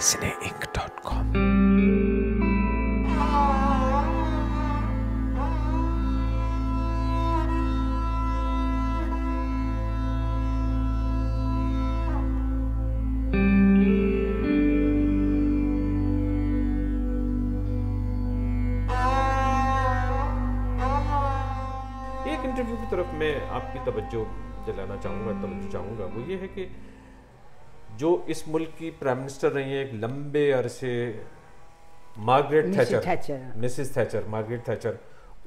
CineInc.com. एक interview की तरफ़ मैं आपकी तवज्जो दिलाना चाहूँगा, तवज्जो चाहूँगा, वो ये है कि जो इस मुल्क की प्राइम मिनिस्टर रही हैं एक लंबे अरसे Margaret Thatcher. Mrs Thatcher Margaret Thatcher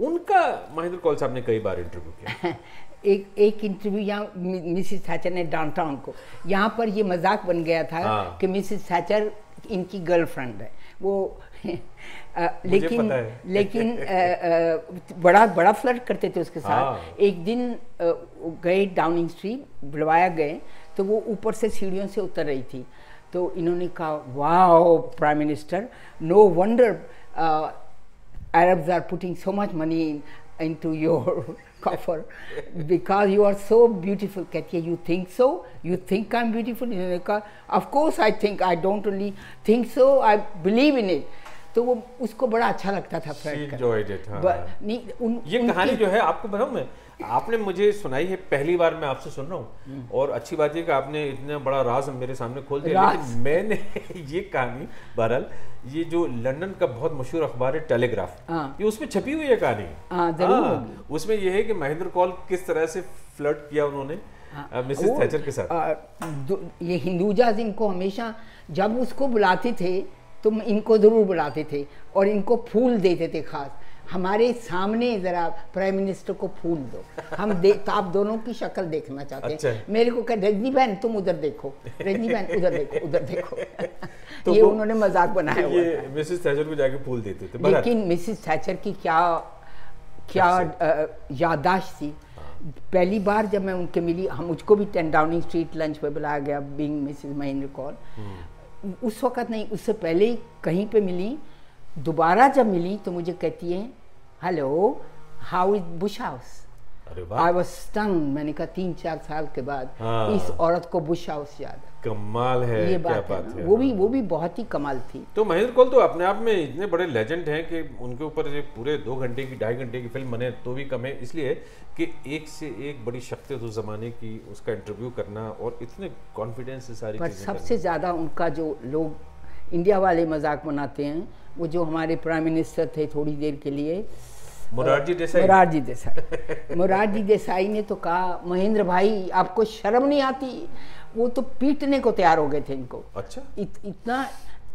उनका महेंद्र कौल साहब ने कई बार इंटरव्यू किया एक एक इंटरव्यू यहाँ मिसेस थैचर ने डाउनटाउन को यहाँ पर ये मज़ाक बन गया था हाँ। कि मिसेस थैचर इनकी गर्लफ्रेंड है वो अ, लेकिन। लेकिन अ, अ, बड़ा बड़ा फ्लर्ट करते थे उसके साथ हाँ। एक दिन गए डाउनिंग स्ट्रीट बुलवाया गए तो वो ऊपर से सीढ़ियों से उतर रही थी। तो इन्होंने कहा वाह prime minister no wonder Arabs are putting so much money into your coffer because you are so beautiful कहती है you think so you think I am beautiful इन्होंने कहा of course I think I don't only think so I believe in it तो वो उसको बड़ा अच्छा लगता था फ्रेंड का। जो है। हाँ। ये कहानी जो है आपको बताऊँ मैं? आपने मुझे सुनाई है पहली बार मैं आपसे सुन रहा हूँ। और अच्छी बात ये कि आपने इतना बड़ा राज मेरे सामने खोल दिया। लेकिन मैंने ये कहानी बहरहाल ये जो लंदन का बहुत मशहूर अखबार है टेलीग्राफ हाँ। ये उसमें छपी हुई है कहानी? हाँ, ज़रूर हाँ। उसमें ये है कि महेंद्र कौल किस तरह से फ्लर्ट किया उन्होंने मिसेस थैचर के साथ? ये हिंदूजाज इनको हमेशा जब उसको बुलाते थे तो इनको ज़रूर बुलाते थे और इनको फूल देते थे खास। हमारे सामने ज़रा प्राइम मिनिस्टर को फूल दो। हम दे तो आप दोनों की शक्ल देखना चाहते अच्छा। हैं मेरे को कह रजनी बहन तुम उधर देखो। रजनी बहन उधर देखो उधर देखो। तो ये उन्होंने मज़ाक बनाया हुआ ये था। मिसेस थैचर को जाके फूल देते थे। लेकिन मिसिस थैचर की क्या क्या अ, याददाश्त थी। पहली बार जब मैं उनके मिली हम मुझको भी टेन डाउनिंग स्ट्रीट लंच पे बुलाया गया बिंग मिसिस महेंद्र कौर उस वक्त नहीं उससे पहले ही कहीं पे मिली दोबारा जब मिली तो मुझे कहती है hello how is Bush House I was stun मैंने कहा तीन चार साल के बाद हाँ। इस औरत को बुश हाउस याद कमाल है ये बात, क्या बात है बात है। वो भी। वो भी बहुत ही कमाल थी। तो महेंद्र कौल तो अपने आप में इतने बड़े लेजेंड हैं कि उनके ऊपर पूरे दो घंटे की ढाई घंटे की फ़िल्म बने तो भी कम है। इसलिए कि एक से एक बड़ी शख्सियत उस जमाने की उसका इंटरव्यू करना और इतने कॉन्फिडेंस से सारी पर सबसे ज़्यादा उनका जो लोग इंडिया वाले मज़ाक बनाते हैं वो जो हमारे प्राइम मिनिस्टर थे थोड़ी देर के लिए मुरारजी देसाई? मोरारजी देसाई। मोरारजी देसाई ने तो कहा महेंद्र भाई आपको शर्म नहीं आती? वो तो पीटने को तैयार हो गए थे इनको। अच्छा। इत, इतना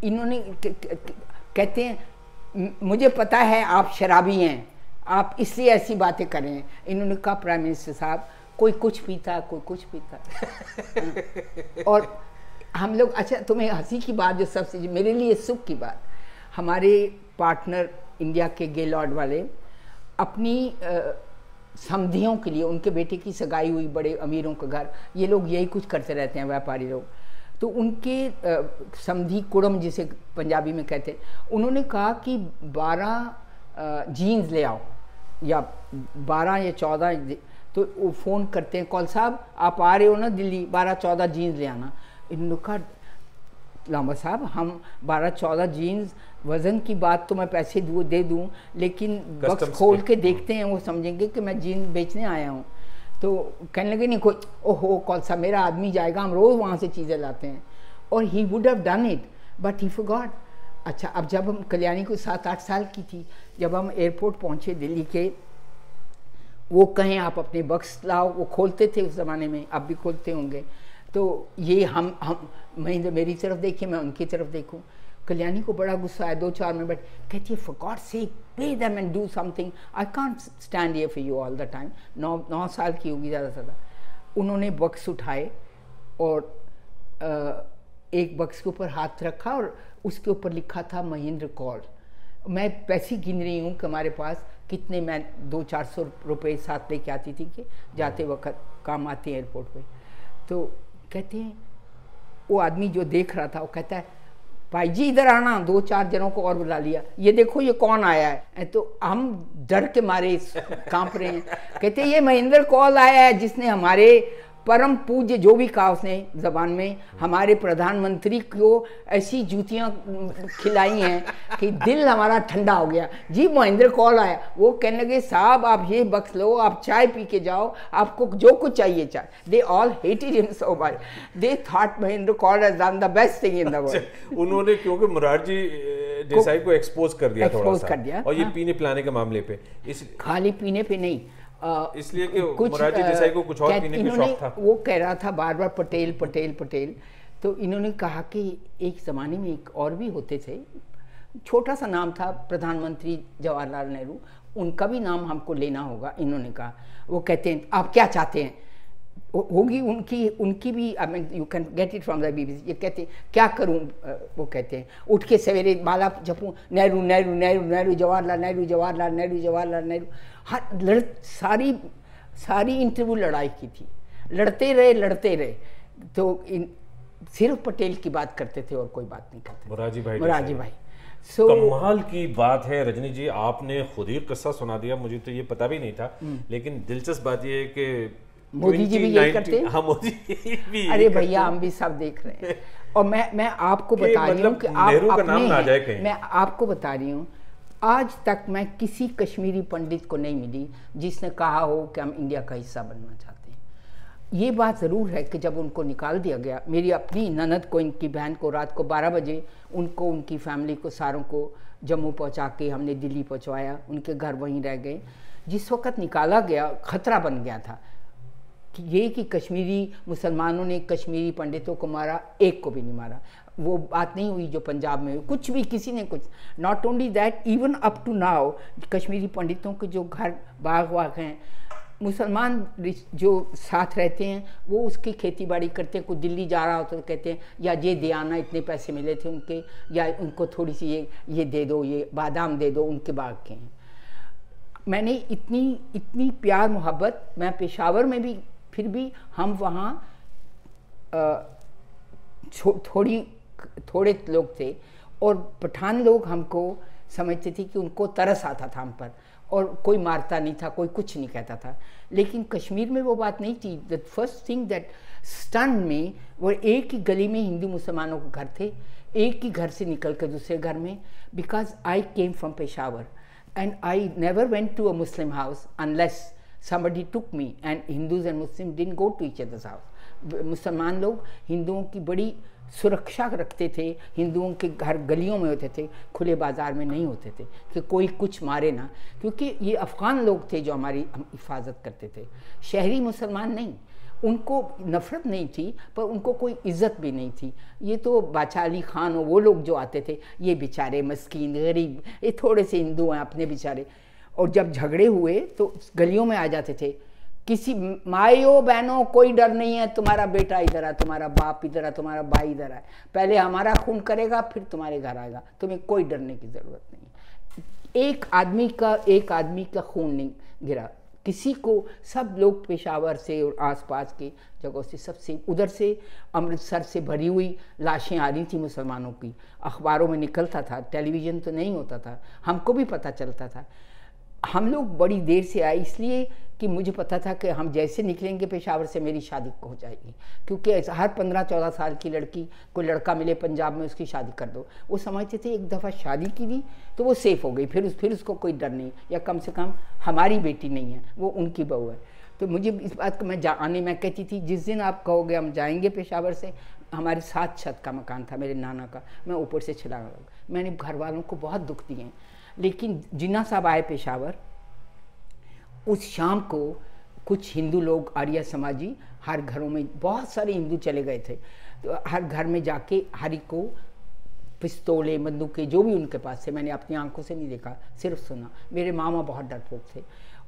इन्होंने कहते हैं मुझे पता है आप शराबी हैं आप इसलिए ऐसी बातें करें इन्होंने कहा प्राइम मिनिस्टर साहब कोई कुछ पीता कोई कुछ पीता। और हम लोग अच्छा तुम्हें हँसी की बात जो सबसे मेरे लिए सुख की बात हमारे पार्टनर इंडिया के गेलॉर्ड वाले अपनी समधियों के लिए, उनके बेटे की सगाई हुई बड़े अमीरों का घर, ये लोग यही कुछ करते रहते हैं, व्यापारी लोग। तो उनके समधि कुड़म जिसे पंजाबी में कहते हैं, उन्होंने कहा कि 12 जीन्स ले आओ, या 12 या 14 तो वो फ़ोन करते हैं, कौल साहब, आप आ रहे हो ना दिल्ली 12 14 जीन्स ले आना। इन्होंने कहा लामा साहब हम 12 14 जीन्स वज़न की बात तो मैं पैसे दूँ दे दूँ लेकिन बक्स खोल के देखते हैं वो समझेंगे कि मैं जीन्स बेचने आया हूँ। तो कहने लगे नहीं कोई ओहो कौन सा मेरा आदमी जाएगा हम रोज़ वहाँ से चीज़ें लाते हैं। और he would have done it but he forgot अच्छा अब जब हम कल्याणी को सात आठ साल की थी जब हम एयरपोर्ट पहुँचे दिल्ली के वो कहें आप अपने बक्स लाओ वो खोलते थे उस ज़माने में अब भी खोलते होंगे। तो ये हम हम महेंद्र मेरी तरफ़ देखे मैं उनकी तरफ़ देखूँ। कल्याणी को बड़ा गुस्सा आया दो चार मिनट कहती है for God sake pay them and do something I can't stand here for you all the time नौ नौ साल की होगी ज़्यादा से ज़्यादा। उन्होंने बक्स उठाए और अ, एक बक्स के ऊपर हाथ रखा और उसके ऊपर लिखा था महेंद्र कौल मैं पैसे गिन रही हूँ कि हमारे पास कितने मैं दो चार सौ रुपये साथ लेके आती थी कि जाते वक्त काम आते हैं एयरपोर्ट पे। तो कहते हैं वो आदमी जो देख रहा था, वो कहता है, भाई जी, इधर आना, दो चार जनों को और बुला लिया। ये देखो, ये कौन आया है? तो हम डर के मारे काँप रहे हैं। कहते, ये महेंद्र कॉल आया है, जिसने हमारे परम पूज्य जो भी कहा उसने जबान में हमारे प्रधानमंत्री को ऐसी जूतियाँ खिलाई हैं कि दिल हमारा ठंडा हो गया। जी महेंद्र कॉल आया। वो कहने लगे साहब आप ये बख्श लो आप चाय पी के जाओ आपको जो कुछ चाहिए चाय। They all hated him so much they thought Mahendra Kaul done the best thing in the world उन्होंने क्योंकि मुरारजी देसाई को एक्सपोज कर दिया थोड़ा सा कर दिया और ये हाँ। पीने पिलाने के मामले पे। इस खाली पीने पे नहीं। इसलिए कि कुछ देसाई को कुछ और पीने का शौक था। वो कह रहा था बार बार पटेल पटेल पटेल। तो इन्होंने कहा कि एक ज़माने में एक और भी होते थे। छोटा सा नाम था प्रधानमंत्री जवाहरलाल नेहरू। उनका भी नाम हमको लेना होगा इन्होंने कहा। वो कहते हैं आप क्या चाहते हैं? होगी उनकी उनकी भी I mean you can get it from the BBC ये कहते हैं क्या करूँ? वो कहते हैं उठ के सवेरे माला जपूँ नेहरू नेहरू नेहरू नेहरू जवाहरलाल नेहरू जवाहरलाल नेहरू जवाहरलाल नेहरू। हर लड़ सारी सारी इंटरव्यू लड़ाई की थी। लड़ते रहे लड़ते रहे। तो इन सिर्फ़ पटेल की बात करते थे और कोई बात नहीं करते मुराजी भाई मुराजी भाई। So, कमाल की बात है रजनी जी आपने खुद ही किस्सा सुना दिया। मुझे तो ये पता भी नहीं था हम्म। लेकिन दिलचस्प बात ये है कि मोदी जी भी यही करते हाँ? मोदी भी अरे भैया हम भी सब देख रहे हैं। और मैं मैं आपको बता रही हूँ मतलब कि आप अपने मैं आपको बता रही हूँ आज तक मैं किसी कश्मीरी पंडित को नहीं मिली जिसने कहा हो कि हम इंडिया का हिस्सा बनना चाहते हैं। ये बात ज़रूर है कि जब उनको निकाल दिया गया, मेरी अपनी ननद को, इनकी बहन को रात को 12 बजे, उनको, उनकी फैमिली को, सारों को जम्मू पहुँचा के हमने दिल्ली पहुंचवाया, उनके घर वहीं रह गए। जिस वक्त निकाला गया, खतरा बन गया था कि ये कि कश्मीरी मुसलमानों ने कश्मीरी पंडितों को मारा, एक को भी नहीं मारा। वो बात नहीं हुई जो पंजाब में हुई। कुछ भी, किसी ने कुछ। Not only that even up to now Kashmiri पंडितों के जो घर बाग वाग हैं, मुसलमान जो साथ रहते हैं, वो उसकी खेती बाड़ी करते हैं। कोई दिल्ली जा रहा होता तो कहते हैं, या ये दे आना, इतने पैसे मिले थे उनके, या उनको थोड़ी सी ये ये दे दो, ये बादाम दे दो, उनके बाग के हैं। मैंने इतनी इतनी प्यार मोहब्बत, मैं पेशावर में भी, फिर भी हम वहाँ थोड़ी थोड़े लोग थे और पठान लोग हमको समझते थे कि उनको तरस आता था हम पर और कोई मारता नहीं था, कोई कुछ नहीं कहता था। लेकिन कश्मीर में वो बात नहीं थी। The first thing that stun में वो एक ही गली में हिंदू मुसलमानों के घर थे। एक ही घर से निकल कर दूसरे घर में because I came from Peshawar and I never went to a Muslim house unless somebody took me and Hindus and Muslims didn't go to each other's house. मुसलमान लोग हिंदुओं की बड़ी सुरक्षा रखते थे, हिंदुओं के घर गलियों में होते थे, खुले बाज़ार में नहीं होते थे, कि कोई कुछ मारे ना। क्योंकि ये अफ़गान लोग थे जो हमारी हिफाजत करते थे। शहरी मुसलमान नहीं, उनको नफ़रत नहीं थी, पर उनको कोई इज़्ज़त भी नहीं थी। ये तो बादशाह अली ख़ान वो लोग जो आते थे, ये बेचारे मस्किन, गरीब, ये थोड़े से हिंदू हैं अपने बेचारे। और जब झगड़े हुए तो गलियों में आ जाते थे। किसी माइयों बहनों, कोई डर नहीं है, तुम्हारा बेटा इधर है तुम्हारा बाप इधर है तुम्हारा भाई इधर है पहले हमारा खून करेगा, फिर तुम्हारे घर आएगा। तुम्हें कोई डरने की ज़रूरत नहीं एक आदमी का, एक आदमी का खून नहीं गिरा। किसी को, सब लोग पेशावर से और आसपास के जगहों से सबसे उधर से, अमृतसर से भरी हुई लाशें आ रही थी मुसलमानों की। अखबारों में निकलता था, टेलीविज़न तो नहीं होता था, हमको भी पता चलता था। हम लोग बड़ी देर से आए, इसलिए कि मुझे पता था कि हम जैसे निकलेंगे पेशावर से मेरी शादी हो जाएगी। क्योंकि हर पंद्रह चौदह साल की लड़की, कोई लड़का मिले पंजाब में, उसकी शादी कर दो। वो समझते थे एक दफ़ा शादी की थी तो वो सेफ़ हो गई। फिर उस, फिर उसको कोई डर नहीं या कम से कम हमारी बेटी नहीं है, वो उनकी बहू है। तो मुझे इस बात को मैं जा आने मैं कहती थी, जिस दिन आप कहोगे हम जाएँगे पेशावर से, हमारे सात छत का मकान था, मेरे नाना का, मैं ऊपर से छिला मैंने घर वालों को बहुत दुख दिए। लेकिन जिन्ना साहब आए पेशावर उस शाम को कुछ हिंदू लोग, आर्य समाजी हर घरों में, बहुत सारे हिंदू चले गए थे। तो हर घर में जाके हरि को पिस्तौले, बंदूकें, जो भी उनके पास थे, मैंने अपनी आँखों से नहीं देखा, सिर्फ़ सुना। मेरे मामा बहुत डरपोक थे।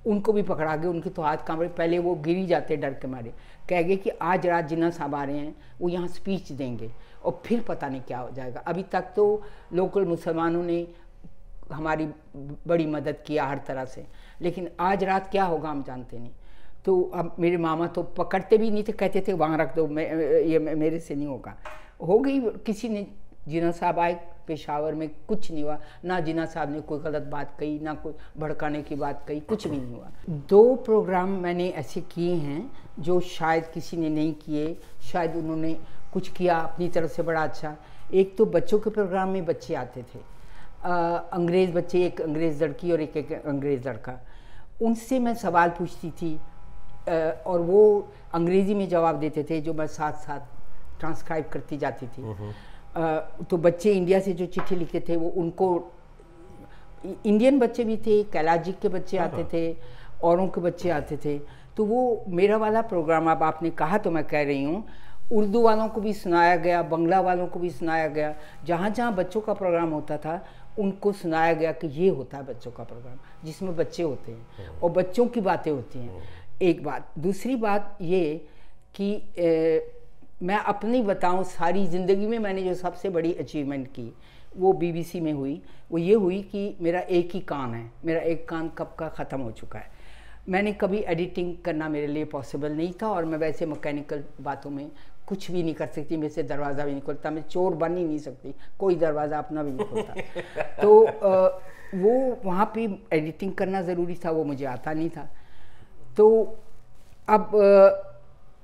उनको भी पकड़ा गए उनके तो हाथ काँप रहे पहले वो गिरी जाते, डर के मारे। कह गए कि आज रात जिन्ना साहब आ रहे हैं, वो यहाँ स्पीच देंगे, और फिर पता नहीं क्या हो जाएगा। अभी तक तो लोकल मुसलमानों ने हमारी बड़ी मदद किया हर तरह से। लेकिन आज रात क्या होगा हम जानते नहीं। तो अब मेरे मामा तो पकड़ते भी नहीं थे, कहते थे, वहाँ रख दो, मैं, ये मेरे से नहीं होगा। हो गई, किसी ने, जिना साहब आए, पेशावर में कुछ नहीं हुआ। ना जिना साहब ने कोई गलत बात कही, ना कोई भड़काने की बात कही, कुछ भी नहीं हुआ। दो प्रोग्राम मैंने ऐसे किए हैं, जो शायद किसी ने नहीं किए, शायद उन्होंने कुछ किया अपनी तरफ़ से बड़ा अच्छा। एक तो बच्चों के प्रोग्राम में बच्चे आते थे। अंग्रेज़ बच्चे एक अंग्रेज़ लड़की और एक, एक अंग्रेज़ लड़का। उनसे मैं सवाल पूछती थी आ, और वो अंग्रेज़ी में जवाब देते थे जो मैं साथ साथ ट्रांसक्राइब करती जाती थी। आ, तो बच्चे इंडिया से जो चिट्ठी लिखते थे वो उनको इंडियन बच्चे भी थे कैलाजिक के बच्चे आते हाँ। थे औरों के बच्चे आते थे। तो वो मेरा वाला प्रोग्राम अब आपने कहा तो मैं कह रही हूँ उर्दू वालों को भी सुनाया गया बंगला वालों को भी सुनाया गया। जहाँ जहाँ बच्चों का प्रोग्राम होता था उनको सुनाया गया कि ये होता है बच्चों का प्रोग्राम जिसमें बच्चे होते हैं और बच्चों की बातें होती हैं। एक बात दूसरी बात ये कि ए, मैं अपनी बताऊँ सारी ज़िंदगी में मैंने जो सबसे बड़ी अचीवमेंट की वो बीबीसी में हुई। वो ये हुई कि मेरा एक ही कान है मेरा एक कान कब का ख़त्म हो चुका है। मैंने कभी एडिटिंग करना मेरे लिए पॉसिबल नहीं था और मैं वैसे मैकेनिकल बातों में कुछ भी नहीं कर सकती मेरे से दरवाज़ा भी नहीं खुलता मैं चोर बन ही नहीं सकती कोई दरवाज़ा अपना भी नहीं खुलता। तो आ, वो वहाँ पे एडिटिंग करना ज़रूरी था वो मुझे आता नहीं था। तो अब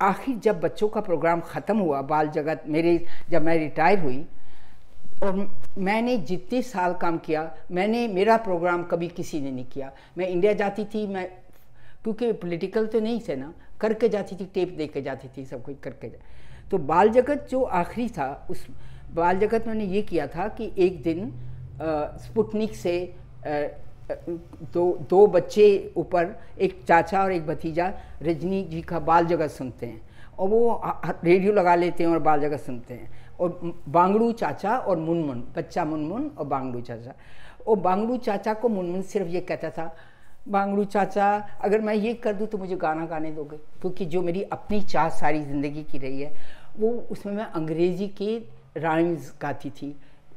आखिर जब बच्चों का प्रोग्राम ख़त्म हुआ बाल जगत मेरे जब मैं रिटायर हुई और मैंने जितने साल काम किया मैंने मेरा प्रोग्राम कभी किसी ने नहीं किया। मैं इंडिया जाती थी मैं क्योंकि पॉलिटिकल तो नहीं थे ना करके जाती थी टेप दे के जाती थी सब कुछ करके। जा तो बाल जगत जो आखिरी था उस बाल जगत मैंने ये किया था कि एक दिन स्पुटनिक से आ, दो दो बच्चे ऊपर एक चाचा और एक भतीजा रजनी जी का बाल जगत सुनते हैं। और वो रेडियो लगा लेते हैं और बाल जगत सुनते हैं। और बांगड़ू चाचा और मुनमुन बच्चा मुनमुन और बांगड़ू चाचा। और बांगड़ू चाचा को मुनमुन सिर्फ़ ये कहता था बांगड़ू चाचा अगर मैं ये कर दूँ तो मुझे गाना गाने दोगे क्योंकि जो मेरी अपनी चाह सारी ज़िंदगी की रही है। वो उसमें मैं अंग्रेज़ी के राइम्स गाती थी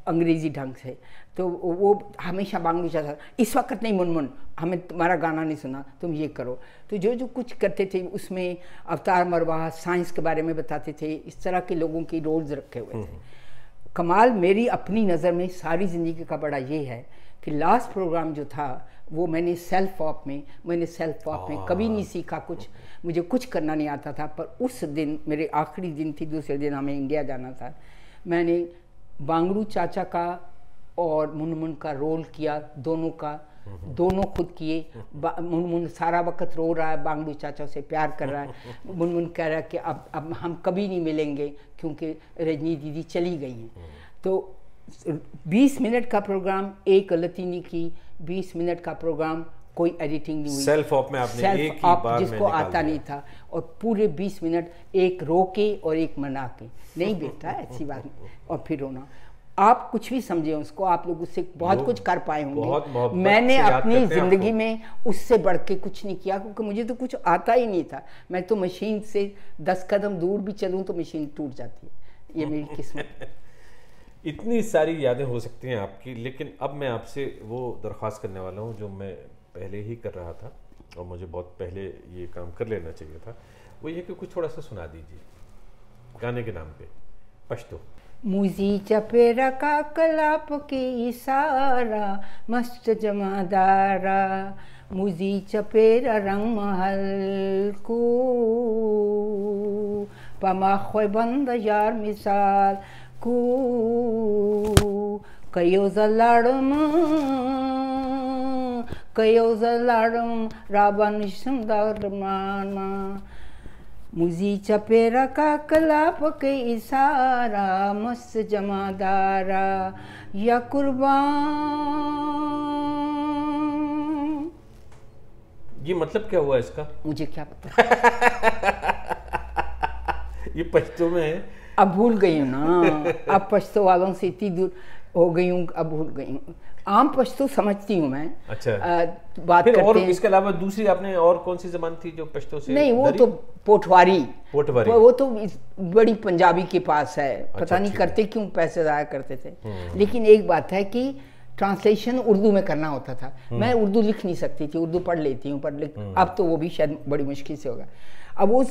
अंग्रेज़ी ढंग से। तो वो हमेशा बांगड़ू चाचा इस वक्त नहीं मुनमुन हमें तुम्हारा गाना नहीं सुना तुम ये करो। तो जो जो कुछ करते थे उसमें अवतार मरवाह साइंस के बारे में बताते थे इस तरह के लोगों के रोल्स रखे हुए थे। कमाल मेरी अपनी नज़र में सारी ज़िंदगी का बड़ा ये है कि लास्ट प्रोग्राम जो था वो मैंने सेल्फ ऑप में मैंने सेल्फ ऑप में कभी नहीं सीखा कुछ। मुझे कुछ करना नहीं आता था पर उस दिन मेरे आखिरी दिन थी दूसरे दिन हमें इंडिया जाना था। मैंने बांगड़ू चाचा का और मुनमुन का रोल किया दोनों का। दोनों खुद किए। मुनमुन सारा वक्त रो रहा है बांगड़ू चाचा से प्यार कर रहा है। मुनमुन कह रहा है कि अब अब हम कभी नहीं मिलेंगे क्योंकि रजनी दीदी चली गई हैं। तो 20 मिनट का प्रोग्राम एक गलती नहीं की 20 मिनट का प्रोग्राम कोई एडिटिंग नहीं हुई। सेल्फ ऑप में आपने सेल्फ एक ऑप जिसको आता नहीं था और पूरे 20 मिनट एक रो के और एक मना के। नहीं बेटा ऐसी बात नहीं। और फिर रोना। आप कुछ भी समझे उसको आप लोग उससे बहुत कुछ कर पाए होंगे। मैंने अपनी ज़िंदगी में उससे बढ़ के कुछ नहीं किया क्योंकि मुझे तो कुछ आता ही नहीं था। मैं तो मशीन से दस कदम दूर भी चलूँ तो मशीन टूट जाती है। ये मेरी किस्मत। इतनी सारी यादें हो सकती हैं आपकी लेकिन अब मैं आपसे वो दरख्वास्त करने वाला हूँ जो मैं पहले ही कर रहा था और मुझे बहुत पहले ये काम कर लेना चाहिए था। वो ये कि कुछ थोड़ा सा सुना दीजिए, गाने के नाम पे, पश्तो। मुझी चपेरा का कलाप के इशारा, मस्त जमादारा। मुझी चपेरा रंग महल को। पमा बंद यार मिसाल ku kayo zalarım kayo zalarım rabanışım darmana मुझी चपेरा का कलाप के इशारा मस्त जमादारा या कुर्बान। ये मतलब क्या हुआ इसका? मुझे क्या पता? ये पश्तो में है। अब भूल गई हूँ ना। अब पश्तो वालों से इतनी दूर हो गई हूँ अब भूल गई हूँ। आम पश्तो समझती हूँ मैं। अच्छा। अ, बात फिर और करते हैं। इसके अलावा दूसरी आपने और कौन सी जबान थी जो पश्तो से नहीं वो? तो पोठवारी। पोठवारी। वो तो बड़ी पंजाबी के पास है। अच्छा, पता नहीं करते क्यों पैसे ज़ाया करते थे। लेकिन एक बात है कि ट्रांसलेशन उर्दू में करना होता था। मैं उर्दू लिख नहीं सकती थी उर्दू पढ़ लेती हूँ पर लिख अब तो वो भी शायद बड़ी मुश्किल से होगा। अब वो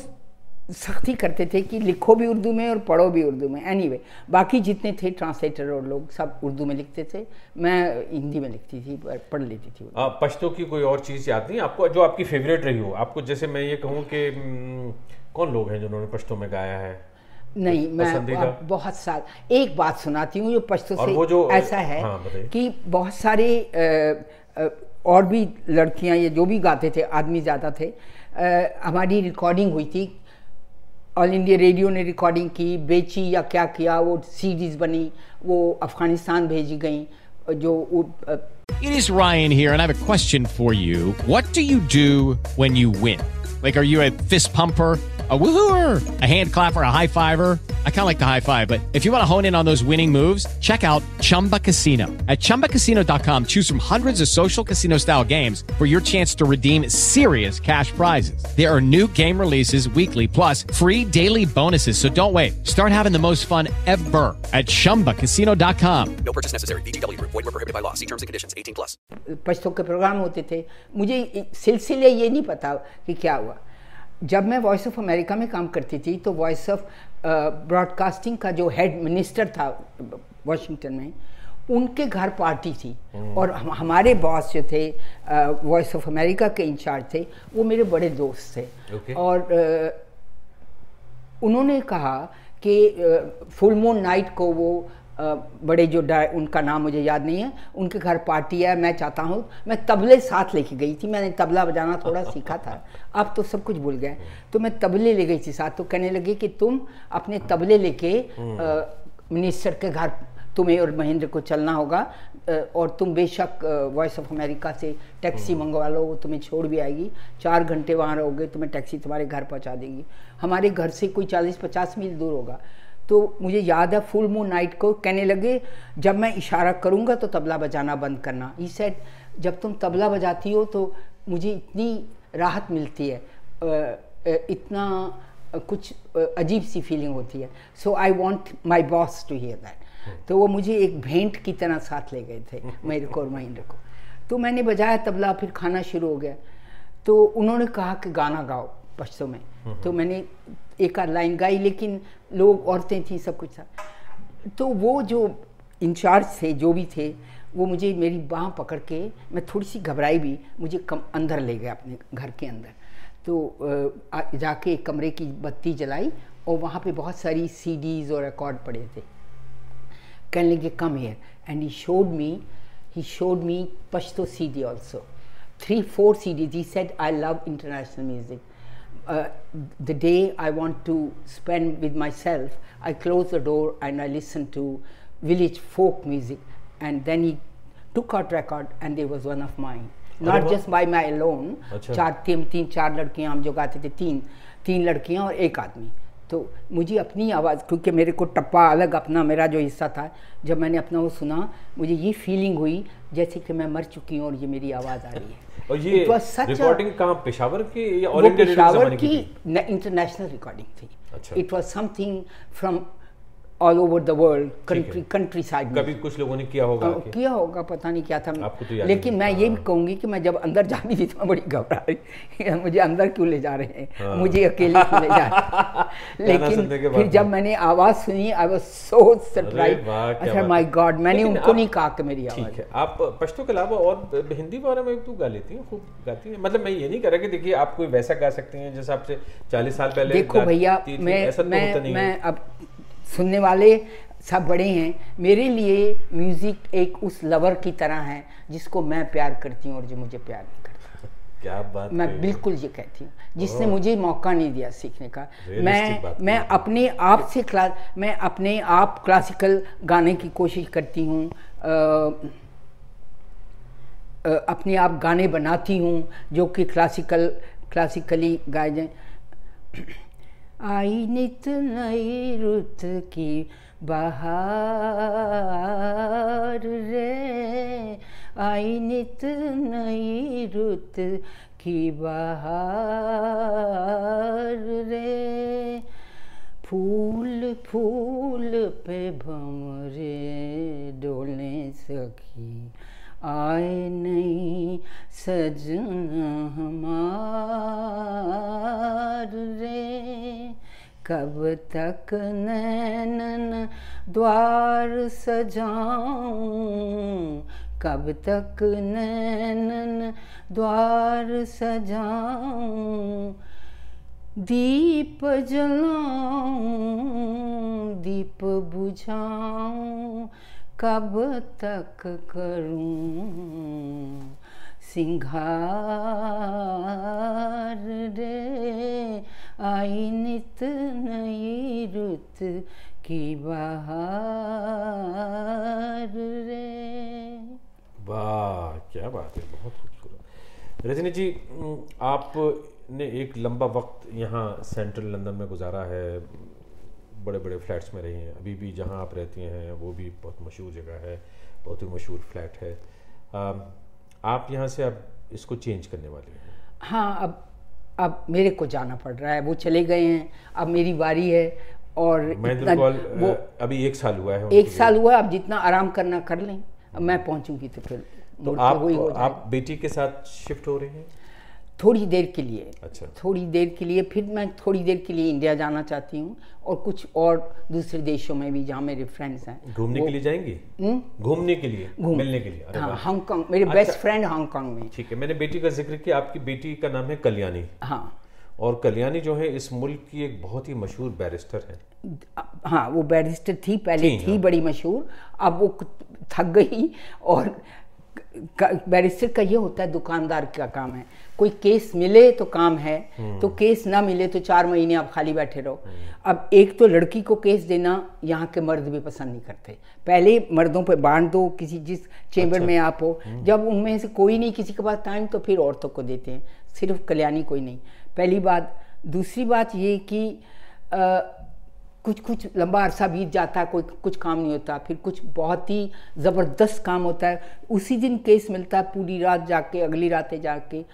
सख्ती करते थे कि लिखो भी उर्दू में और पढ़ो भी उर्दू में। एनीवे बाकी जितने थे ट्रांसलेटर और लोग सब उर्दू में लिखते थे। मैं हिंदी में लिखती थी पर पढ़ लेती थी आ, पश्तो की कोई और चीज़ याद नहीं? आपको जो आपकी फेवरेट रही हो आपको जैसे मैं ये कहूँ कि हम्म, कौन लोग हैं जिन्होंने पश्तो में गाया है? नहीं मैं? बहुत साल एक बात सुनाती हूँ जो पश्तो से वो जो- ऐसा है हाँ, कि बहुत सारे अ, अ, और भी लड़कियाँ ये जो भी गाते थे आदमी ज़्यादा थे हमारी रिकॉर्डिंग हुई थी ऑल इंडिया रेडियो ने रिकॉर्डिंग की बेची या क्या किया वो सीडीज बनी वो अफ़गानिस्तान भेजी गई जो वो, अ, It is Ryan here, and I have a question for you. What do you do when you win? Like, are you a fist pumper? A woohooer, a hand clapper, a high fiver. I kind of like the high five, but if you want to hone in on those winning moves, check out Chumba Casino. At chumbacasino.com, choose from hundreds of social casino style games for your chance to redeem serious cash prizes. There are new game releases weekly, plus free daily bonuses. So don't wait. Start having the most fun ever at chumbacasino.com. No purchase necessary. VGW Group. Void were prohibited by law. See terms and conditions. 18 plus. Pashto के programme होते थे मुझे इ- सिलसिले ये नहीं पता कि क्या हुआ जब मैं वॉइस ऑफ़ अमेरिका में काम करती थी तो वॉइस ऑफ़ ब्रॉडकास्टिंग का जो हेड मिनिस्टर था वॉशिंगटन में उनके घर पार्टी थी। और हम, हमारे बॉस जो थे वॉइस ऑफ़ अमेरिका के इंचार्ज थे वो मेरे बड़े दोस्त थे। Okay. और अ, उन्होंने कहा कि फुल मून नाइट को वो बड़े जो उनका नाम मुझे याद नहीं है, उनके घर पार्टी है, मैं चाहता हूँ, मैं तबले साथ लेके गई थी, मैंने तबला बजाना थोड़ा सीखा था, अब तो सब कुछ भूल गए तो मैं तबले ले गई थी साथ तो कहने लगे कि तुम अपने तबले लेके मिनिस्टर के घर तुम्हें और महेंद्र को चलना होगा और तुम बेशक वॉइस ऑफ़ अमेरिका से टैक्सी मंगवा लो, वो तुम्हें छोड़ भी आएगी, चार घंटे वहाँ रहोगे, तुम्हें टैक्सी तुम्हारे घर पहुँचा देगी। हमारे घर से कोई चालीस पचास मील दूर होगा तो मुझे याद है फुल मून नाइट को कहने लगे, जब मैं इशारा करूँगा तो तबला बजाना बंद करना। ई सेट जब तुम तबला बजाती हो तो मुझे इतनी राहत मिलती है इतना कुछ अजीब सी फीलिंग होती है। So I want my boss to hear that तो वो मुझे एक भेंट की तरह साथ ले गए थे, मेरे को और महेंद्र को। तो मैंने बजाया तबला, फिर खाना शुरू हो गया। तो उन्होंने कहा कि गाना गाओ पश्तो में। तो मैंने एक आध लाइन गाई, लेकिन लोग, औरतें थी, सब कुछ था। तो वो जो इंचार्ज थे, जो भी थे, वो मुझे मेरी बाह पकड़ के, मैं थोड़ी सी घबराई भी, मुझे कम अंदर ले गए अपने घर के अंदर। तो जाके कमरे की बत्ती जलाई, और वहाँ पे बहुत सारी सीडीज़ और रिकॉर्ड पड़े थे। कहने लगे come here. And he showed me, he showed me Pashto CD also three, four CDs he said, I love international music. Uh, the day I want to spend with myself I close the door and I listen to village folk music and then he took out record and there was one of mine not just by my alone अच्छा। चार तीन तीन चार लड़कियाँ हम जो गाते थे तीन तीन लड़कियाँ और एक आदमी तो मुझे अपनी आवाज़ क्योंकि मेरे को टप्पा अलग अपना मेरा जो हिस्सा था जब मैंने अपना वो सुना मुझे ये फीलिंग हुई जैसे कि मैं मर चुकी हूँ और ये मेरी आवाज़ आ रही है और ये रिकॉर्डिंग कहाँ पेशावर की या पेशावर की इंटरनेशनल रिकॉर्डिंग थी। It was something from all over the world country countryside कभी कुछ लोगों ने किया होगा हाँ, आके। किया होगा पता नहीं क्या था। आपको तो लेकिन मैं ये भी हाँ। कहूँगी कि मैं जब अंदर जाती थी तो बड़ी घबरा रही मुझे अंदर क्यों ले जा रहे हैं? हाँ। मुझे अकेले क्यों ले जा रहे हैं? लेकिन फिर जब मैंने आवाज़ सुनी आई वाज सो सरप्राइज़ अच्छा माय गॉड मैंने उनको नहीं कहा कि मेरी आवाज़। ठीक है आप पश्तो के अलावा और हिंदी वगैरह में तो गा लेती हैं खूब गाती हैं। मतलब मैं ये नहीं कह रहा कि देखिए आप कोई वैसा गा सकती हैं जैसे आपसे चालीस साल पहले देखो भैया मैं तो मैं है। अब सुनने वाले सब बड़े हैं। मेरे लिए म्यूज़िक एक उस लवर की तरह है जिसको मैं प्यार करती हूँ और जो मुझे प्यार नहीं करता। क्या बात मैं बिल्कुल ये कहती हूँ जिसने मुझे मौका नहीं दिया सीखने का। मैं मैं अपने आप से क्लास मैं अपने आप क्लासिकल गाने की कोशिश करती हूँ अपने आप गाने बनाती हूँ जो कि क्लासिकल क्लासिकली गाए जाए। आई नित नई रुत की बहार आई नित नई रुत की बहार रे। फूल फूल पे भमरे डोले सखी, आए नहीं सजन हमार रे कब तक नैनन द्वार सजाऊं? कब तक नैनन द्वार सजाऊं? दीप जलाऊं, दीप बुझाऊं, कब तक करूँ? सिंगार रे आई नित नई रुत की बहार रे। वाह क्या बात है बहुत खूबसूरत। रजनी जी आपने एक लंबा वक्त यहाँ सेंट्रल लंदन में गुजारा है बड़े बड़े फ्लैट्स में रही हैं। अभी भी जहाँ आप रहती हैं वो भी बहुत मशहूर जगह है बहुत ही मशहूर फ्लैट है। आप यहाँ से अब इसको चेंज करने वाले हैं। हाँ अब अब मेरे को जाना पड़ रहा है वो चले गए हैं अब मेरी बारी है और इतना- वो अभी एक साल हुआ है एक साल हुआ अब जितना आराम करना कर लें अब मैं पहुंचूँगी तो फिर तो आप हो आप बेटी के साथ शिफ्ट हो रहे हैं? थोड़ी देर के लिए। अच्छा। थोड़ी देर के लिए फिर मैं थोड़ी देर के लिए इंडिया जाना चाहती हूँ और कुछ और दूसरे देशों में भी जहाँ मेरे फ्रेंड्स हैं। घूमने के लिए जाएँगी? हम्म? घूमने के लिए? घूम- मिलने के लिए। हाँ वाह। हांगकांग मेरे अच्छा। बेस्ट फ्रेंड हांगकांग में। ठीक है मैंने बेटी का ज़िक्र किया आपकी बेटी का नाम है कल्याणी। हाँ। और कल्याणी जो है इस मुल्क की एक बहुत ही मशहूर बैरिस्टर है। हाँ वो बैरिस्टर थी पहले थी, थी, हाँ। बड़ी मशहूर। अब वो थक गई और बैरिस्टर का ये होता है दुकानदार का काम है। कोई केस मिले तो काम है तो केस ना मिले तो चार महीने आप खाली बैठे रहो। अब एक तो लड़की को केस देना यहाँ के मर्द भी पसंद नहीं करते। पहले मर्दों पे बांट दो किसी जिस चेम्बर में आप हो। जब उनमें से कोई नहीं किसी के पास टाइम तो फिर औरतों को देते हैं। सिर्फ़ कल्याणी कोई नहीं। पहली बात। दूसरी बात ये कि कुछ कुछ लंबा अरसा बीत जाता है कोई कुछ काम नहीं होता। फिर कुछ बहुत ही ज़बरदस्त काम होता है। उसी दिन केस मिलता है पूरी रात जाके अगली रातें जाके।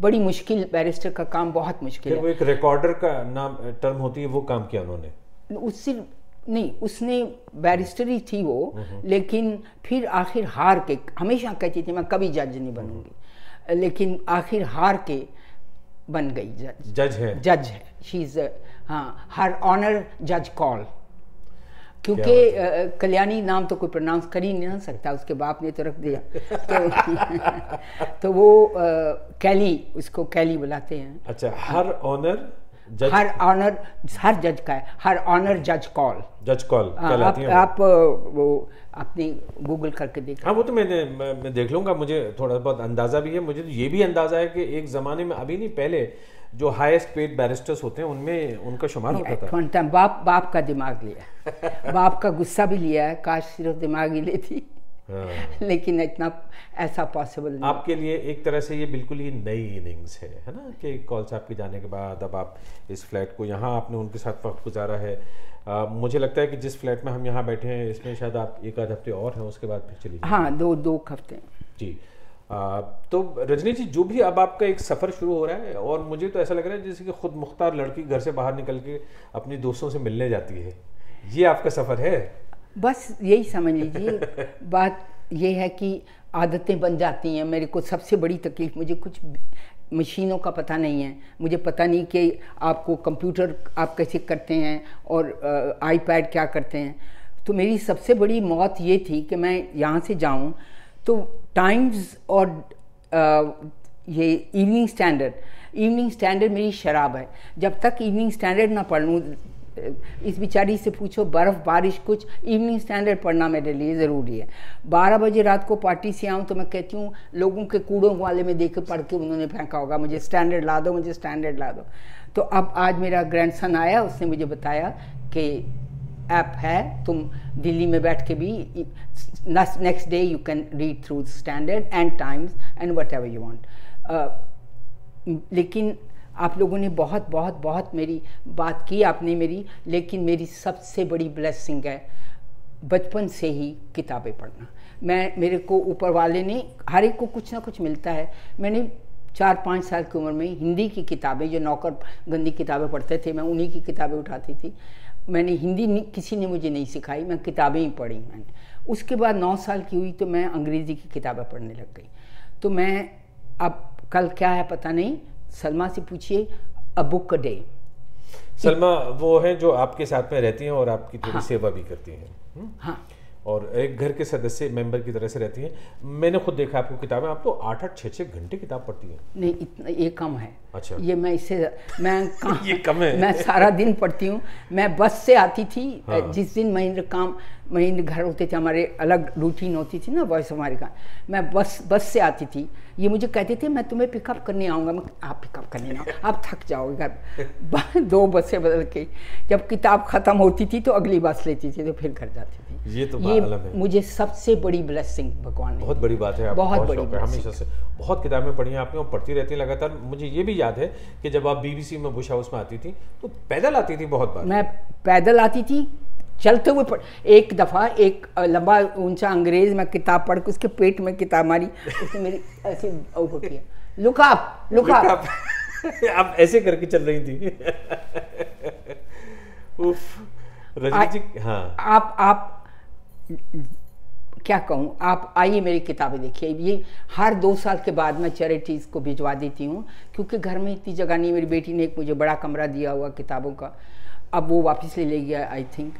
बड़ी मुश्किल बैरिस्टर का काम बहुत मुश्किल फिर वो है एक रिकॉर्डर का नाम टर्म होती है वो काम किया उन्होंने? उससे नहीं उसने बैरिस्टर ही थी वो लेकिन फिर आखिर हार के हमेशा कहती थी मैं कभी जज नहीं बनूँगी। लेकिन आखिर हार के बन गई जज। जज है। जज है। शी इज़ हाँ हर ऑनर जज कॉल क्योंकि कल्याणी नाम तो कोई प्रोनाउंस कर ही नहीं सकता उसके बाप ने तो रख दिया। तो, तो वो अ, कैली उसको कैली बुलाते हैं। अच्छा हर ऑनर जज हर ऑनर हर जज का है हर ऑनर जज कॉल जज कॉल आप वो। आप वो आपने गूगल करके देखा। हाँ वो तो मैंने मैं, मैं देख लूँगा मुझे थोड़ा बहुत अंदाज़ा भी है मुझे तो ये भी अंदाज़ा है कि एक जमाने में अभी नहीं पहले जो हाईएस्ट पेड बैरिस्टर्स होते हैं उनमें उनका शुमार होता था। वन टाइम बाप बाप का दिमाग लिया बाप का गुस्सा भी लिया है काश सिर्फ़ दिमाग ही लेती हाँ। लेकिन इतना ऐसा पॉसिबल नहीं। आपके लिए एक तरह से ये बिल्कुल ही नई इनिंग्स है है ना? कि कॉल साहब के जाने के बाद अब आप इस फ्लैट को यहाँ आपने उनके साथ वक्त गुजारा है। आ, मुझे लगता है कि जिस फ्लैट में हम यहाँ बैठे हैं इसमें शायद आप एक आध हफ़्ते और हैं उसके बाद फिर चलिए। हाँ दो दो हफ़्ते। जी। तो रजनी जी, जो भी अब आपका एक सफ़र शुरू हो रहा है, और मुझे तो ऐसा लग रहा है जैसे कि खुद मुख्तार लड़की घर से बाहर निकल के अपनी दोस्तों से मिलने जाती है। ये आपका सफ़र है? बस यही समझ लीजिए। बात ये है कि आदतें बन जाती हैं। मेरे को सबसे बड़ी तकलीफ़, मुझे कुछ मशीनों का पता नहीं है। मुझे पता नहीं कि आपको कंप्यूटर आप कैसे करते हैं और आईपैड क्या करते हैं। तो मेरी सबसे बड़ी मौत ये थी कि मैं यहाँ से जाऊँ तो टाइम्स और अ, ये इवनिंग स्टैंडर्ड इवनिंग स्टैंडर्ड मेरी शराब है। जब तक इवनिंग स्टैंडर्ड ना पढ़ लूँ इस बेचारी से पूछो बर्फ़ बारिश कुछ इवनिंग स्टैंडर्ड पढ़ना मेरे लिए ज़रूरी है। बारह बजे रात को पार्टी से आऊँ तो मैं कहती हूँ लोगों के कूड़ों वाले में देख पढ़ के उन्होंने फेंका होगा। मुझे स्टैंडर्ड ला दो मुझे स्टैंडर्ड ला दो। तो अब आज मेरा ग्रैंडसन आया उसने मुझे बताया कि ऐप है, तुम दिल्ली में बैठ के भी next day you can read through Standard and Times and whatever you want लेकिन आप लोगों ने बहुत बहुत बहुत मेरी बात की आपने मेरी, लेकिन मेरी सबसे बड़ी ब्लेसिंग है बचपन से ही किताबें पढ़ना। मैं, मेरे को ऊपर वाले ने, हर एक को कुछ ना कुछ मिलता है। मैंने चार, पाँच साल की उम्र में हिंदी की किताबें, जो नौकर, गंदी किताबें पढ़ते थे, मैं उन्हीं की किताबें उठाती थी। मैंने हिंदी किसी ने मुझे नहीं सिखाई मैं किताबें ही पढ़ी। मैंने उसके बाद नौ साल की हुई तो मैं अंग्रेज़ी की किताबें पढ़ने लग गई। तो मैं अब कल क्या है पता नहीं सलमा से पूछिए a book a day Salma वो हैं जो आपके साथ में रहती हैं और आपकी थोड़ी हाँ, सेवा भी करती हैं। हम्म? हाँ। और एक घर के सदस्य मेंबर की तरह से रहती हैं। मैंने खुद देखा आपको किताबें आप तो आठ आठ छः छः घंटे किताब पढ़ती हैं। नहीं इतना ये कम है। अच्छा। ये मैं इससे मैं कहाँ ये कम है। मैं सारा दिन पढ़ती हूँ। मैं बस से आती थी हाँ। जिस दिन महेंद्र काम महेंद्र घर होते थे हमारे अलग रूटीन होती थी ना वॉइस हमारे का। मैं बस बस से आती थी। ये मुझे कहते थे मैं तुम्हें पिकअप करने आऊँगा। मैं आप पिकअप करने ना आप थक जाओगे घर। दो बसें बदल के जब किताब ख़त्म होती थी तो अगली बस लेती थी तो फिर घर जाती थी। ये तो ये है। मुझे सबसे बड़ी ब्लेसिंग भगवान बहुत बड़ी बात है बहुत बहुत बड़ी blessing। हमेशा से। बहुत किताबें पढ़ी हैं आपने और पढ़ती रहती हैं लगातार। मुझे ये भी याद है कि जब आप बीबीसी में बुश हाउस में आती थी तो पैदल आती थी बहुत बार। मैं पैदल आती थी चलते हुए पढ़ एक दफ़ा एक लंबा ऊँचा अंग्रेज़ मैं किताब पढ़ के उसके पेट में किताब मारी उसने मेरी ऐसे किया। लुक अप लुक आप आप ऐसे करके चल रही थी। उफ। रजनी जी हाँ। आप आप क्या कहूँ? आप आइए मेरी किताबें देखिए। ये हर दो साल के बाद मैं चैरिटीज़ को भिजवा देती हूँ, क्योंकि घर में इतनी जगह नहीं मेरी बेटी ने एक मुझे बड़ा कमरा दिया हुआ किताबों का। अब वो वापस ले ले गया आई थिंक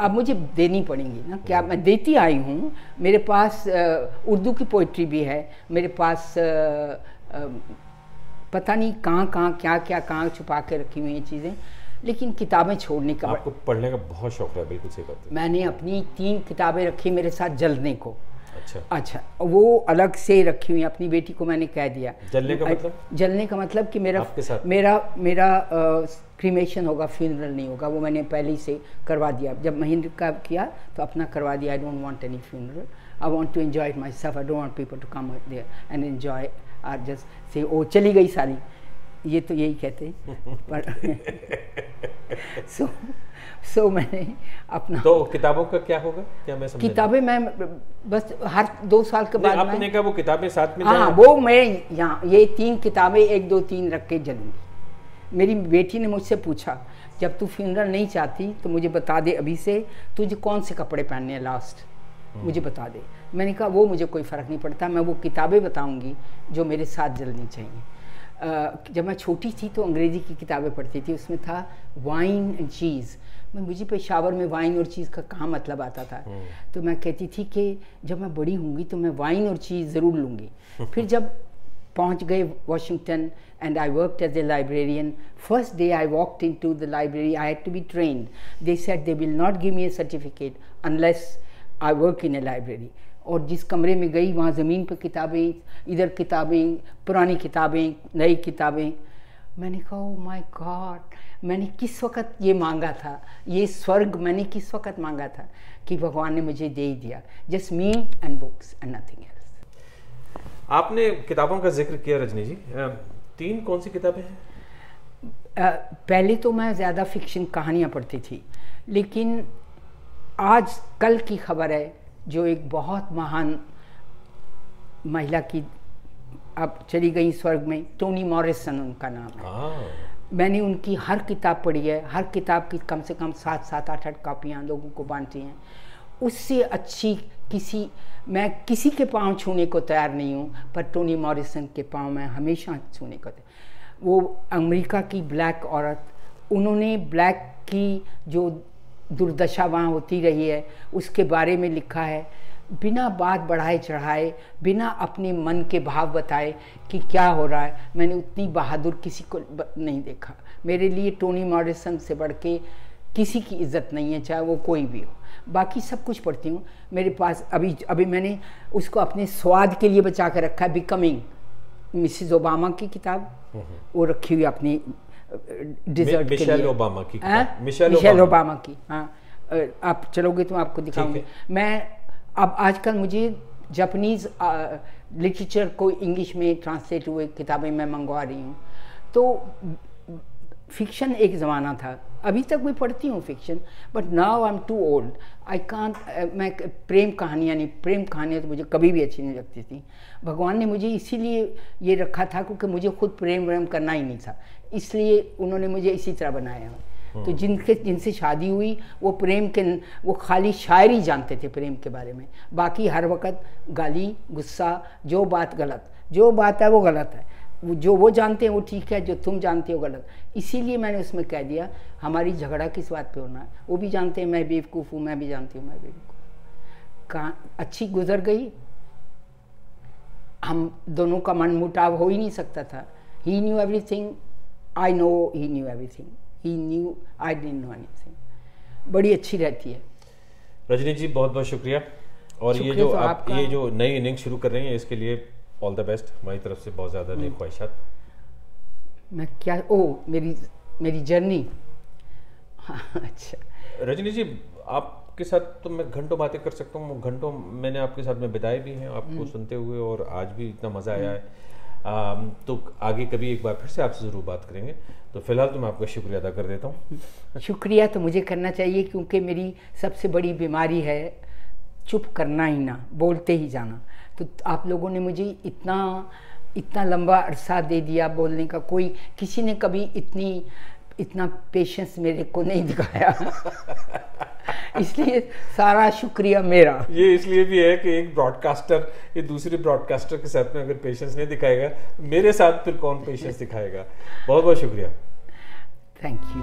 अब मुझे देनी पड़ेंगी ना। क्या मैं देती आई हूँ? मेरे पास उर्दू की पोइट्री भी है। मेरे पास पता नहीं कहाँ कहाँ क्या क्या कहाँ छुपा के रखी हुई हैं चीज़ें। लेकिन किताबें छोड़ने का आपको पढ़ने का बहुत शौक है बिल्कुल सही बात है। मैंने अपनी तीन किताबें रखी मेरे साथ जलने को। अच्छा। अच्छा वो अलग से रखी हुई अपनी बेटी को मैंने कह दिया। जलने का मतलब? जलने का मतलब कि मेरा? मेरा मेरा क्रीमेशन होगा फ्यूनरल नहीं होगा वो मैंने पहले ही से करवा दिया। जब महेंद्र का किया तो अपना करवा दिया I don't want any funeral I want to enjoy it myself I don't want people to come there and enjoy or just say ओ चली गई सारी। ये तो यही कहते हैं। पर सो सो मैंने अपना तो किताबों का क्या होगा? क्या मैं किताबें मैं बस हर दो साल के बाद आपने कहा वो किताबें साथ में हाँ वो मैं यहाँ ये तीन किताबें एक दो तीन रख के जलूँगी। मेरी बेटी ने मुझसे पूछा जब तू फ्यूनरल नहीं चाहती तो मुझे बता दे अभी से तुझे कौन से कपड़े पहनने हैं लास्ट मुझे बता दे। मैंने कहा वो मुझे कोई फ़र्क नहीं पड़ता मैं वो किताबें बताऊँगी जो मेरे साथ जलनी चाहिए। जब मैं छोटी थी तो अंग्रेज़ी की किताबें पढ़ती थी उसमें था वाइन एंड चीज़ मैं मुझे पेशावर में वाइन और चीज़ का कहाँ मतलब आता था? तो मैं कहती थी कि जब मैं बड़ी होंगी तो मैं वाइन और चीज़ ज़रूर लूँगी। फिर जब पहुँच गए Washington and I work as a librarian first day I walked into the library I had to be trained they said they will not give me a certificate unless I work in a library और जिस कमरे में गई वहाँ ज़मीन पर किताबें इधर किताबें पुरानी किताबें नई किताबें। मैंने कहा माय गॉड मैंने किस वक़्त ये मांगा था? ये स्वर्ग मैंने किस वक़्त मांगा था कि भगवान ने मुझे दे ही दिया? Just me and books and nothing else आपने किताबों का ज़िक्र किया रजनी जी। तीन कौन सी किताबें हैं? पहले तो मैं ज़्यादा फिक्शन कहानियाँ पढ़ती थी लेकिन आज कल की खबर है जो एक बहुत महान महिला की अब चली गई स्वर्ग में टोनी मॉरिसन उनका नाम है। हाँ। मैंने उनकी हर किताब पढ़ी है हर किताब की कम से कम सात सात आठ आठ कापियाँ लोगों को बांटी हैं। उससे अच्छी किसी मैं किसी के पाँव छूने को तैयार नहीं हूँ पर टोनी मॉरिसन के पाँव मैं हमेशा छूने को वो अमेरिका की ब्लैक औरत उन्होंने ब्लैक की जो दुर्दशा वहाँ होती रही है उसके बारे में लिखा है। बिना बात बढ़ाए चढ़ाए बिना अपने मन के भाव बताए कि क्या हो रहा है मैंने उतनी बहादुर किसी को नहीं देखा। मेरे लिए टोनी मॉरिसन से बढ़ के किसी की इज़्ज़त नहीं है चाहे वो कोई भी हो। बाकी सब कुछ पढ़ती हूँ। मेरे पास अभी अभी मैंने उसको अपने स्वाद के लिए बचा कर रखा है बिकमिंग मिसिज ओबामा की किताब। वो रखी हुई अपनी डिजर्ट मिशेल ओबामा की हाँ? Michelle Michelle Obama. की हाँ। आप चलोगे तो आपको दिखाऊँगी। मैं अब आजकल मुझे जापानीज़ लिटरेचर को इंग्लिश में ट्रांसलेट हुए किताबें मैं मंगवा रही हूँ। तो फिक्शन एक ज़माना था। अभी तक मैं पढ़ती हूँ fiction but now I am too old I can't मैं प्रेम कहानियाँ नहीं प्रेम कहानियाँ तो मुझे कभी भी अच्छी नहीं लगती थी। भगवान ने मुझे इसीलिए ये रखा था क्योंकि मुझे खुद प्रेम व्रेम करना ही नहीं था। इसलिए उन्होंने मुझे इसी तरह बनाया तो जिनके जिनसे शादी हुई वो प्रेम के वो खाली शायरी जानते थे प्रेम के बारे में। बाकी हर वक्त गाली गुस्सा जो बात गलत जो बात है वो गलत है। जो वो जानते हैं वो ठीक है जो तुम जानते हो गलत। इसीलिए मैंने उसमें कह दिया हमारी झगड़ा किस बात पे होना है? वो भी जानते हैं मैं बेवकूफ़ हूँ मैं भी जानती हूँ मैं बेवकूफ़ कहाँ अच्छी गुजर गई? हम दोनों का मन मुटाव हो ही नहीं सकता था। He knew everything I know he knew everything he knew I didn't know anything बड़ी अच्छी रहती है। रजनी जी बहुत बहुत शुक्रिया। और शुक्रिया ये जो तो आप ये जो नई इनिंग शुरू कर रहे हैं इसके लिए ऑल द बेस्ट हमारी तरफ़ से बहुत ज़्यादा हम्म। नई ख्वाहिशात मैं क्या ओ मेरी मेरी जर्नी। अच्छा। रजनी जी आपके साथ तो मैं घंटों बातें कर सकता हूँ। घंटों मैंने आपके साथ में बिताए भी हैं हम्म। आपको सुनते हुए और आज भी इतना मज़ा आया है। आम, तो आगे कभी एक बार फिर से आपसे ज़रूर बात करेंगे। तो फ़िलहाल तो मैं आपका शुक्रिया अदा कर देता हूँ। शुक्रिया तो मुझे करना चाहिए क्योंकि मेरी सबसे बड़ी बीमारी है चुप करना ही ना बोलते ही जाना। तो आप लोगों ने मुझे इतना इतना लंबा अरसा दे दिया बोलने का कोई किसी ने कभी इतनी इतना पेशेंस मेरे को नहीं दिखाया। इसलिए सारा शुक्रिया मेरा। ये इसलिए भी है कि एक ब्रॉडकास्टर ये दूसरे ब्रॉडकास्टर के साथ में अगर पेशेंस नहीं दिखाएगा मेरे साथ फिर कौन पेशेंस दिखाएगा? बहुत बहुत शुक्रिया। Thank you